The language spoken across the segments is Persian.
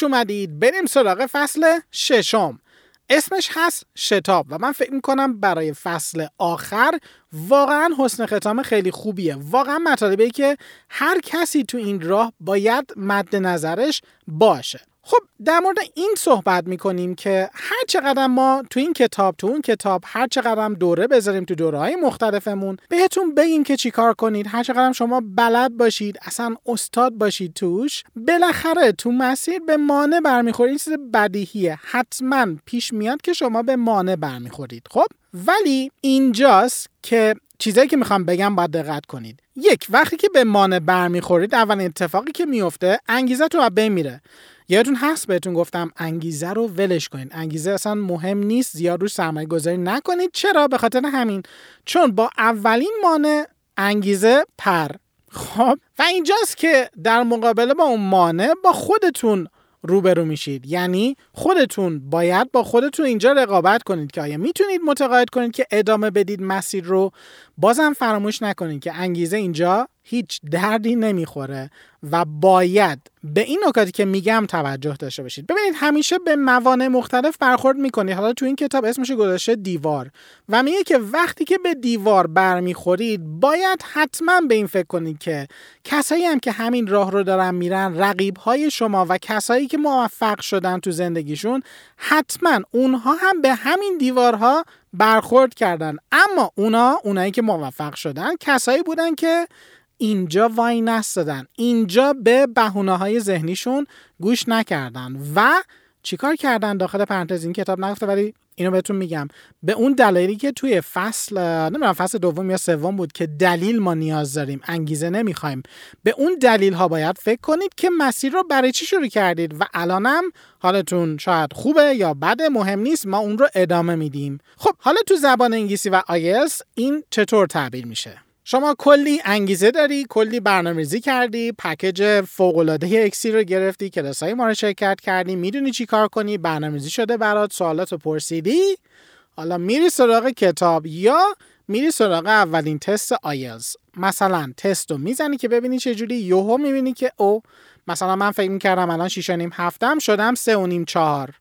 خوش اومدید. بریم سراغ فصل ششم. اسمش هست شتاب و من فکر می‌کنم برای فصل آخر واقعا حسن ختام خیلی خوبیه. واقعا مطالبه که هر کسی تو این راه باید مد نظرش باشه. خب در مورد این صحبت می‌کنیم که هر چقدر ما تو این کتاب تو اون کتاب هر چقدر دوره بذاریم تو دوره های مختلفمون بهتون بگیم که چیکار کنید هر چقدر شما بلد باشید اصلا استاد باشید توش بالاخره تو مسیر به مانع برمیخورید این چیز بدیهیه. حتما پیش میاد که شما به مانع برمیخورید خب؟ ولی اینجاست که چیزایی که می‌خوام بگم باید دقت کنید. یک وقتی که به مانع برمیخورید اولین اتفاقی که میفته انگیزه تو از بین میره یادتون هست بهتون گفتم انگیزه رو ولش کنید انگیزه اصلا مهم نیست زیاد روش سرمایه گذاری نکنید. چرا؟ به خاطر همین. چون با اولین مانع انگیزه پر. خب؟ و اینجاست که در مقابله با اون مانع با خودتون روبرو میشید. یعنی خودتون باید با خودتون اینجا رقابت کنید که آیا می‌تونید متقاعد کنید که ادامه بدید مسیر رو. بازم فراموش نکنید که انگیزه اینجا هیچ دردی نمی‌خوره و باید به این نکاتی که میگم توجه داشته باشید. ببینید همیشه به موانع مختلف برخورد می‌کنید. حالا تو این کتاب اسمش گذاشته دیوار و میگه که وقتی که به دیوار برمیخورید باید حتما به این فکر کنید که کسایی هم که همین راه رو دارن میرن رقیب های شما و کسایی که موفق شدن تو زندگیشون حتما اونها هم به همین دیوارها برخورد کردن. اما اونا اونایی که موفق شدن کسایی بودن که اینجا وای نستدن اینجا به بهونه های ذهنیشون گوش نکردن. و چیکار کردن؟ داخل پرانتز این کتاب نگفته ولی اینو بهتون میگم. به اون دلایلی که توی فصل نمی‌دونم فصل دوم یا سوم بود که دلیل ما نیاز داریم انگیزه نمی‌خوایم. به اون دلیل ها باید فکر کنید که مسیر رو برای چی شروع کردید. و الانم حالتون شاید خوبه یا بده مهم نیست ما اون رو ادامه میدیم. خب حالا تو زبان انگلیسی و آیلتس این چطور تعبیر میشه؟ شما کلی انگیزه داری کلی برنامه‌ریزی کردی package فوق العاده اکسی رو گرفتی کلاسای ما رو شرکت کردی می‌دونی چی کار کنی برنامه‌ریزی شده برات سوالات رو پرسیدی؟ حالا میری سراغ کتاب یا میری سراغ اولین تست آیلتس؟ مثلا تست رو می‌زنی که ببینی چه جوری یهو می‌بینی که او مثلا من فکر می‌کردم الان 6 نیم هفتم شدم سه و نیم چهار.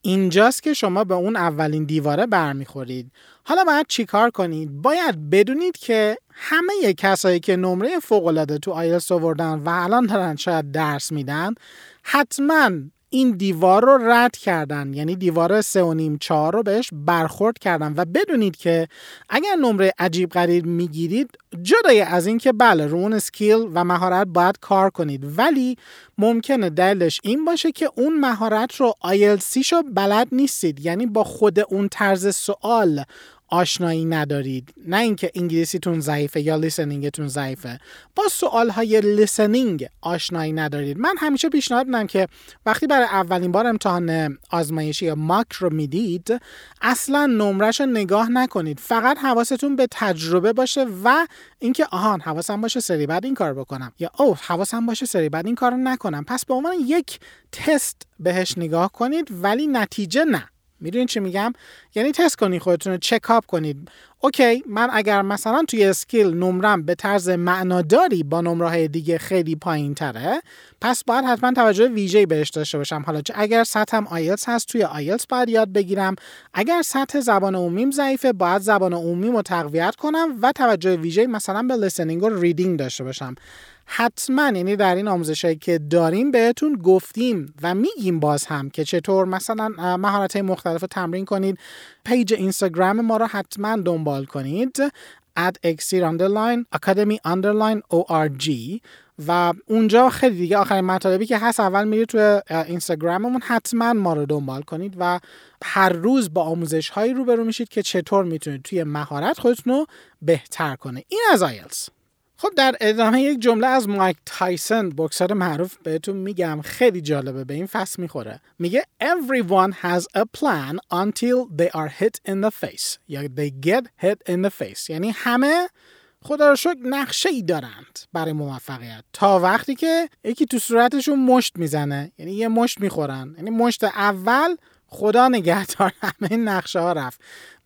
اینجاست که شما به اون اولین دیواره برمیخورید. حالا باید چیکار کنید؟ باید بدونید که همه کسایی که نمره فوق العاده تو آیلتس آوردن و الان دارن شاید درس میدن حتما این دیوار رو رد کردن. یعنی دیوار سه و نیم چهار رو بهش برخورد کردن. و بدونید که اگر نمره عجیب غریب می‌گیرید جدای از اینکه بله رو اون اسکیل و مهارت باید کار کنید. ولی ممکنه دلیلش این باشه که اون مهارت رو IELTS شو بلد نیستید. یعنی با خود اون طرز سوال آشنایی ندارید. نه اینکه انگلیسیتون ضعیفه یا listening تون ضعیفه. با سوال های listening آشنایی ندارید. من همیشه پیشنهاد میدم که وقتی برای اولین بار امتحان آزمایشی یا mock رو می‌دید اصلا نمرش رو نگاه نکنید. فقط حواستون به تجربه باشه و اینکه آهان حواسم باشه سری بعد این کار بکنم. یا اوه حواسم باشه سری بعد این کار نکنم. پس به عنوان یک تست بهش نگاه کنید ولی نتیجه نه. می‌دونید چی میگم؟ یعنی تست کنید خودتون رو چک کنید. okay من اگر مثلا توی یه skill نمرم به طرز معناداری با نمره دیگه خیلی پایین تره پس باید حتما توجه ویژه‌ای بهش داشته باشم. حالا چه اگر سطحم آیلتس هست توی آیلتس باید یاد بگیرم. اگر سطح زبان عمومیم ضعیفه باید زبان عمومی رو تقویت کنم و توجه ویژه‌ای مثلا به listening و reading داشته باشم. حتما یعنی در این آموزشایی که داریم بهتون گفتیم و میگیم باز هم که چطور مثلا مهارت مختلف رو تمرین کنید. page اینستاگرام ما رو حتما دنبال کنید. at underline academy underline org و اونجا خیلی دیگه آخرین مطالبی که هست اول میرید تو اینستاگراممون حتما ما رو دنبال کنید و هر روز با آموزش هایی روبرو میشید که چطور می‌تونید توی مهارت خودتون رو بهتر کنه. این از آیلز خب در ادامه یک جمله از مایک تایسون بکسر معروف بهتون میگم خیلی جالبه به این فصل می‌خوره. میگه everyone has a plan until they are hit in the face. یا they get hit in the face. یعنی همه خدا رو شکر نقشه ای دارند برای موفقیت. تا وقتی که یکی تو صورتشون مشت می‌زنه. یعنی یه مشت می‌خورن. یعنی مشت اول خدا نگهدار همه نقشه ها رفت.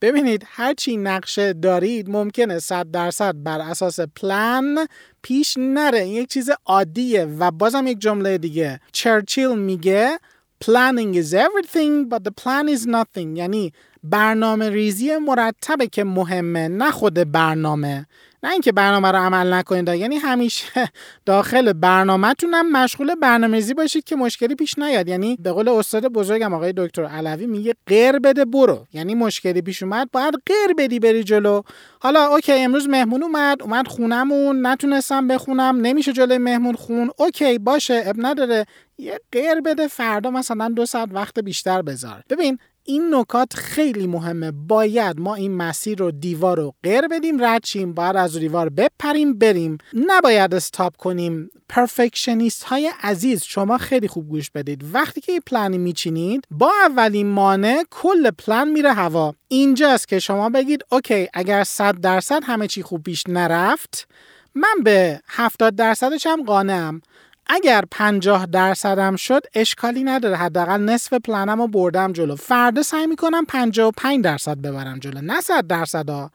ببینید هرچی نقشه دارید ممکنه صد درصد بر اساس پلان پیش نره. یک چیز عادیه و بازم یک جمله دیگه. چرچیل میگه planning is everything but the plan is nothing. یعنی برنامه ریزی مرتبه که مهمه نه خود برنامه. نه اینکه برنامه رو عمل نکنید یعنی همیشه داخل برنامهتون هم مشغول برنامه‌ریزی باشید که مشکلی پیش نیاد. یعنی به قول استاد بزرگم آقای دکتر علوی میگه غیر بده برو. یعنی مشکلی پیش اومد باید غیر بدی بری جلو. حالا okay امروز مهمون اومد اومد خونمون نتونستم بخونم نمیشه جلوی مهمون خوند. okay باشه عیب نداره. یه قر بده فردا مثلا دو ساعت وقت بیشتر بذار. ببین این نکات خیلی مهمه. باید ما این مسیر رو دیوار رو قر بدیم رد شیم باید از دیوار بپریم بریم. نباید stop کنیم. perfectionist های عزیز شما خیلی خوب گوش بدید. وقتی که این پلانی میچینید با اولین مانع کل پلان میره هوا. اینجاست که شما بگید okay اگر 100 درصد همه چی خوب پیش نرفت من به 70 درصدش هم قانعم اگر 50 درصدم شد اشکالی نداره. حداقل نصف پلنم رو بردم جلو. فردا سعی می‌کنم 55 درصد ببرم جلو. نه 100 درصد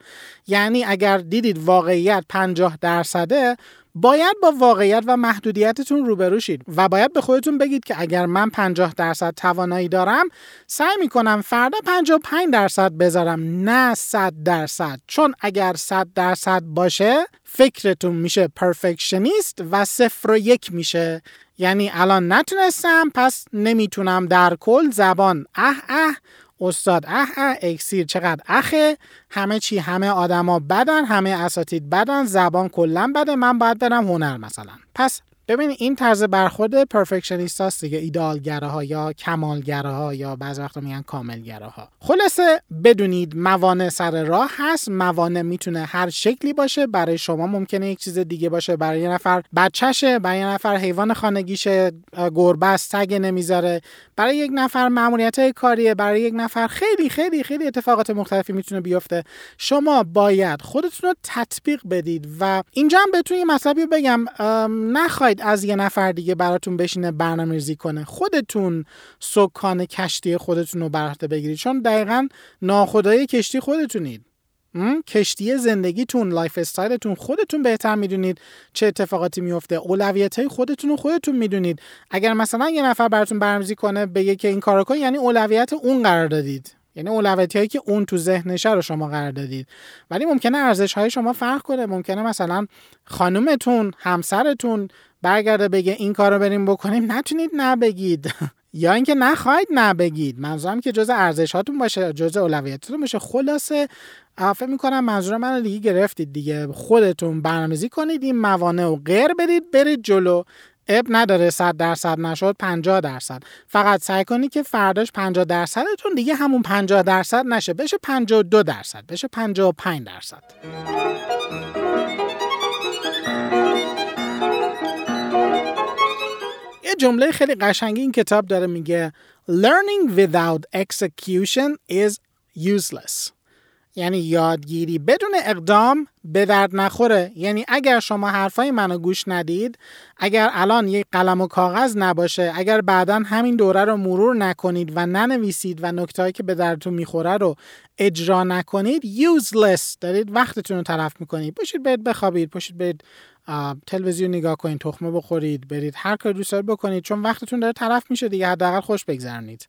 یعنی اگر دیدید واقعیت 50 درصده باید با واقعیت و محدودیتتون روبرو شید. و باید به خودتون بگید که اگر من 50 درصد توانایی دارم سعی می‌کنم فردا 55 درصد بذارم. نه 100 درصد. چون اگر 100 درصد باشه فکرتون میشه پرفکشنیست و صفر و یک میشه. یعنی الان نتونستم پس نمی‌تونم در کل زبان اه اه استاد اه اه اکسیر چقدر اخه. همه چی همه آدما بدن همه اساتید بدن زبان کلا بده من باید برم هنر مثلا. پس ببین این طرز برخورد پرفکشنیست هاست دیگه ایدالگره ها یا کمالگره ها یا بعض وقتا میگن کاملگره ها خلاصه بدونید موانع سر راه هست موانع می‌تونه هر شکلی باشه برای شما ممکنه یک چیز دیگه باشه برای یه نفر بچهشه برای یه نفر حیوان خانگیشه گربه است سگ نمی‌ذاره. برای یک نفر ماموریت کاریه برای یک نفر خیلی خیلی خیلی اتفاقات مختلفی می‌تونه بیفته. شما باید خودتون رو تطبیق بدید و اینجا هم بهتون یه بگم نخواهید از یه نفر دیگه براتون بشینه برنامه ریزی کنه خودتون سکان کشتی خودتون رو بر بگیرید. چون دقیقا ناخدای کشتی خودتونید. کشتی زندگیتون lifestyle تون خودتون بهتر می‌دونید چه اتفاقاتی میفته اولویت های خودتون رو خودتون می‌دونید. اگر مثلا یه نفر براتون برنامه‌ریزی کنه بگه که این کارو کن یعنی اولویت اون قرار دادید. یعنی اولویتی هایی که اون تو ذهنشه رو شما قرار دادید. ولی ممکنه ارزش های شما فرق کنه. ممکنه مثلا خانومتون همسرتون برگرده بگه این کارو بریم بکنیم نتونید نبگید. یا اینکه نخواهید نبگید. منظورم که جز ارزش هاتون باشه جز اولویتتون باشه. خلاصه فکر می‌کنم منظور من دیگه گرفتید دیگه. خودتون برنامه‌ریزی کنید این موانع رو غیر بدید برید جلو. اب نداره 100 درصد نشد 50 درصد. فقط سعی کنید که فرداش 50 درصدتون دیگه همون 50 درصد نشه. بشه 52 درصد بشه 55 درصد. جمله خیلی قشنگی این کتاب داره میگه Learning without execution is useless. یعنی یادگیری بدون اقدام به درد نخوره. یعنی اگر شما حرفای منو گوش ندید اگر الان یک قلم و کاغذ نباشه اگر بعدا همین دوره رو مرور نکنید و ننویسید و نکتهایی که به دردتون می‌خوره رو اجرا نکنید useless. دارید وقتتون رو تلف می‌کنید. باشید برید بخوابید باشید برید تلویزیون نگاه کنید تخمه بخورید برید هر کاری دوست دارید بکنید. چون وقتتون داره تلف میشه دیگه حداقل خوش بگذرونید.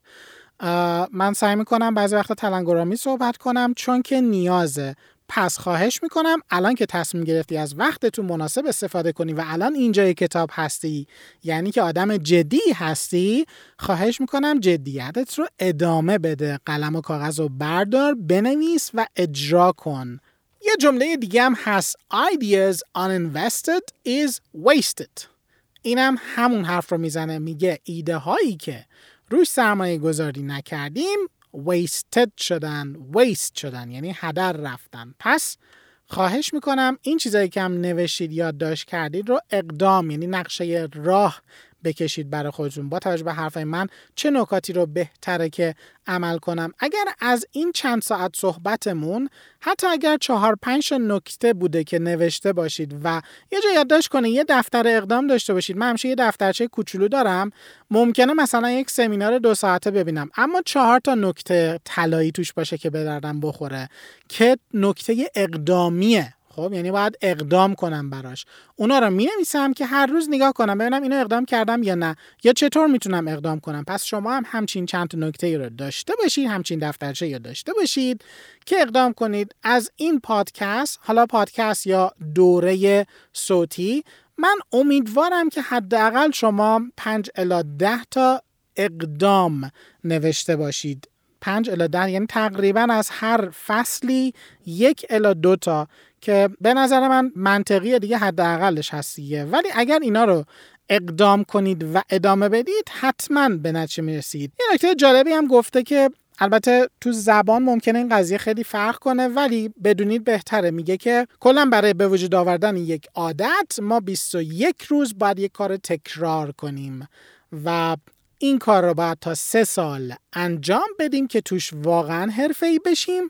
من سعی می‌کنم بعضی وقتا تلنگرامی صحبت کنم چون که نیازه. پس خواهش می‌کنم الان که تصمیم گرفتی از وقتتون مناسب استفاده کنی و الان اینجای کتاب هستی یعنی که آدم جدی هستی خواهش می‌کنم جدیتت رو ادامه بده. قلم و کاغذ رو بردار بنویس و اجرا کن. یه جمله دیگه هم هست. Ideas uninvested is wasted. اینم همون حرف رو می‌زنه. میگه ایده هایی که روش سرمایه گذاری نکردیم wasted شدن waste شدن یعنی هدر رفتن. پس خواهش می‌کنم این چیزایی که هم نوشتید یادداشت کردید رو اقدام یعنی نقشه راه بکشید برای خودتون. با توجه به حرفای من چه نکاتی رو بهتره که عمل کنم؟ اگر از این چند ساعت صحبتمون حتی اگر چهار پنج نکته بوده که نوشته باشید و یه جا یادداشت کنید یه دفتر اقدام داشته باشید. من همیشه یه دفترچه کوچولو دارم. ممکنه مثلا یک سمینار دو ساعته ببینم. اما چهار تا نکته طلایی توش باشه که به بخوره که نکته اقدامیه. خب یعنی باید اقدام کنم براش. اونا رو می نویسم که هر روز نگاه کنم ببینم اینو اقدام کردم یا نه یا چطور می‌تونم اقدام کنم. پس شما هم همچین چند نکته رو داشته باشید همچین دفترچه یا داشته باشید که اقدام کنید. از این پادکست حالا پادکست یا دوره صوتی من امیدوارم که حداقل شما 5 الی 10 تا اقدام نوشته باشید. 5 الی 10 یعنی تقریبا از هر فصلی یک الی دو تا که به نظر من منطقی دیگه حداقلش هستیه ولی اگر اینا رو اقدام کنید و ادامه بدید حتما به نتیجه می‌رسید. یه نکته جالبی هم گفته که البته تو زبان ممکنه این قضیه خیلی فرق کنه ولی بدونید بهتره. میگه که کلا برای به وجود آوردن یک عادت ما 21 روز باید یک کار تکرار کنیم و این کار رو باید تا سه سال انجام بدیم که توش واقعا حرفه‌ای بشیم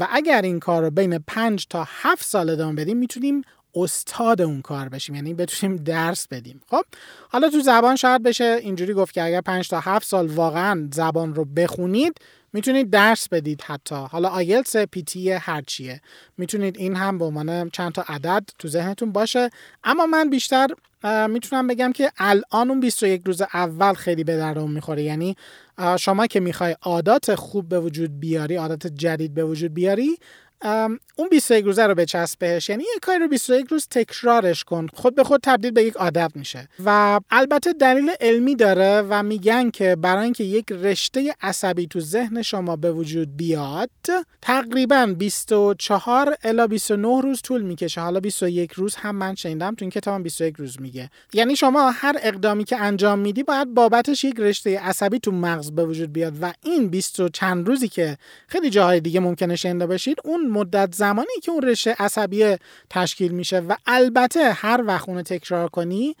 و اگر این کار رو بین 5 تا 7 سال ادامه بدیم می‌تونیم استاد اون کار بشیم یعنی بتونیم درس بدیم. خب حالا تو زبان شاید بشه اینجوری گفت که اگر 5 تا 7 سال واقعا زبان رو بخونید می‌تونید درس بدید حتی. حالا آیلتس پیتی هر چیه؟ می‌تونید این هم به عنوان چند تا عدد تو ذهنتون باشه. اما من بیشتر می‌تونم بگم که الان اون 21 روز اول خیلی به درمون می‌خوره. یعنی شما که می‌خوای عادات خوب به وجود بیاری عادات جدید به وجود بیاری اون 21 روزه رو بچسب بهش یعنی یه کاری رو 21 روز تکرارش کن. خود به خود تبدیل به یک عادت میشه. و البته دلیل علمی داره و میگن که برای اینکه یک رشته عصبی تو ذهن شما به وجود بیاد تقریبا 24 الی 29 روز طول می‌کشه. حالا 21 روز هم من شنیدم تو این کتابم 21 روز میگه. یعنی شما هر اقدامی که انجام میدی باید بابتش یک رشته عصبی تو مغز به وجود بیاد. و این 20 چند روزی که خیلی جاهای دیگه ممکنه شنیده باشید اون مدت زمانی که اون رشته عصبی تشکیل میشه و البته هر وقت اون تکرار کنی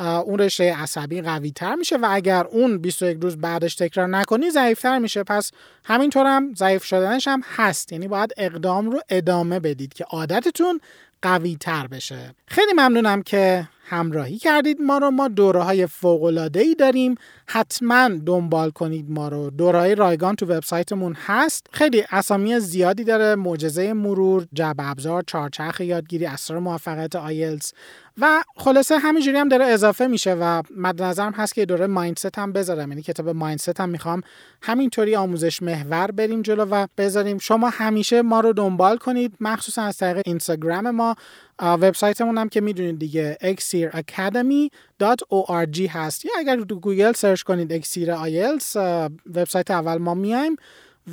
اون رشته عصبی قوی تر میشه و اگر اون 21 روز بعدش تکرار نکنی ضعیفتر میشه. پس همینطور هم ضعیف شدنش هم هست. یعنی باید اقدام رو ادامه بدید که عادتتون قوی تر بشه. خیلی ممنونم که همراهی کردید ما رو. ما دوره های فوق العاده ای داریم. حتما دنبال کنید ما رو. دوره های رایگان تو وبسایتمون هست. خیلی اسامی زیادی داره. معجزه مرور جعبه ابزار چهارچرخ یادگیری اسرار موفقیت آیلز و خلاصه همینجوری هم داره اضافه میشه و مد نظرم هست که دوره mindset هم بذارم. یعنی کتاب mindset هم می‌خوام همینطوری آموزش محور بریم جلو و بذاریم. شما همیشه ما رو دنبال کنید مخصوصا از طریق اینستاگرام ما. وبسایتمون هم که می‌دونید دیگه exiracademy.org هست. یا اگر تو گوگل search کنید اکسیر وبسایت اول ما میایم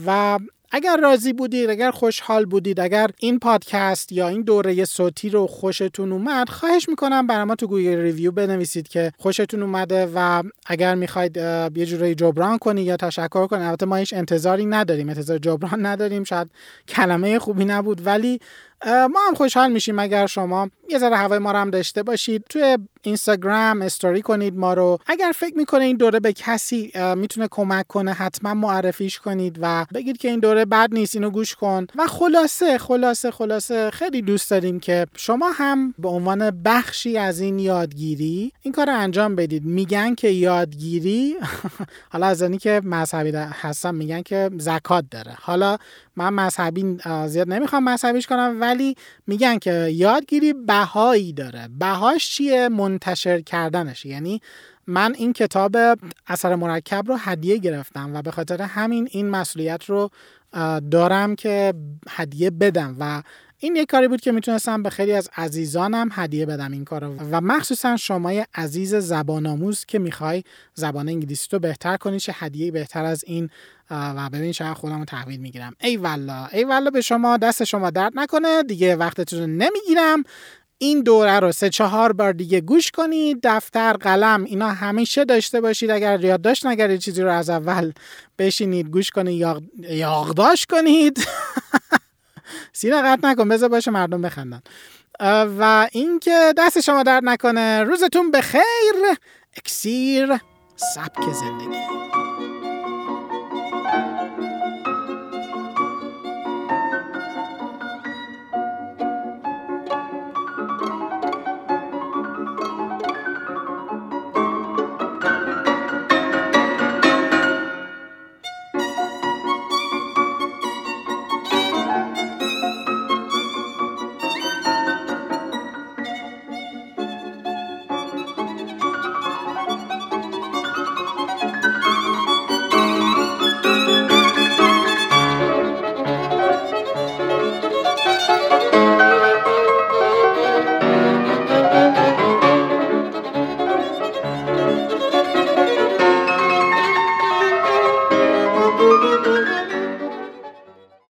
و اگر راضی بودید اگر خوشحال بودید اگر این پادکست یا این دوره صوتی رو خوشتون اومد خواهش می‌کنم برای ما تو گوگل review بنویسید که خوشتون اومده و اگر می‌خواید یه جوری جبران کنید یا تشکر کنید البته ما هیچ انتظاری نداریم انتظار جبران نداریم شاید کلمه خوبی نبود ولی ما هم خوشحال میشیم اگر شما یه ذره هوای ما رو هم داشته باشید. توی اینستاگرام استوری کنید ما رو. اگر فکر می‌کنید این دوره به کسی می‌تونه کمک کنه حتما معرفیش کنید و بگید که این دوره بد نیست اینو گوش کن. و خلاصه خلاصه خلاصه خیلی دوست داریم که شما هم به عنوان بخشی از این یادگیری این کار رو انجام بدید. میگن که یادگیری حالا از که مذهبی هستم میگن که زکات داره. حالا من مذهبی زیاد نمی‌خوام مذهبیش کنم ولی میگن که یادگیری بهایی داره. بهاش چیه؟ منتشر کردنش. یعنی من این کتاب اثر مرکب رو هدیه گرفتم و به خاطر همین این مسئولیت رو دارم که هدیه بدم و این یک کاری بود که می‌تونستم به خیلی از عزیزانم هدیه بدم این کارو. و مخصوصا شمای عزیز زبان آموز که می‌خوای زبان انگلیسی رو بهتر کنی چه هدیه بهتر از این و ببین شاید خودم رو تحویل می‌گیرم. ای والا ای والا به شما دست شما درد نکنه. دیگه وقتتون رو نمی‌گیرم. این دوره رو سه چهار بار دیگه گوش کنید. دفتر قلم اینا همیشه داشته باشید. اگر یادداشت نگرید چیزی رو از اول بشینید گوش کنید. یاغداشت کنید. سینا قطع نکن بذار باشه مردم بخندن. و اینکه دست شما درد نکنه روزتون به خیر اکسیر سبک زندگی.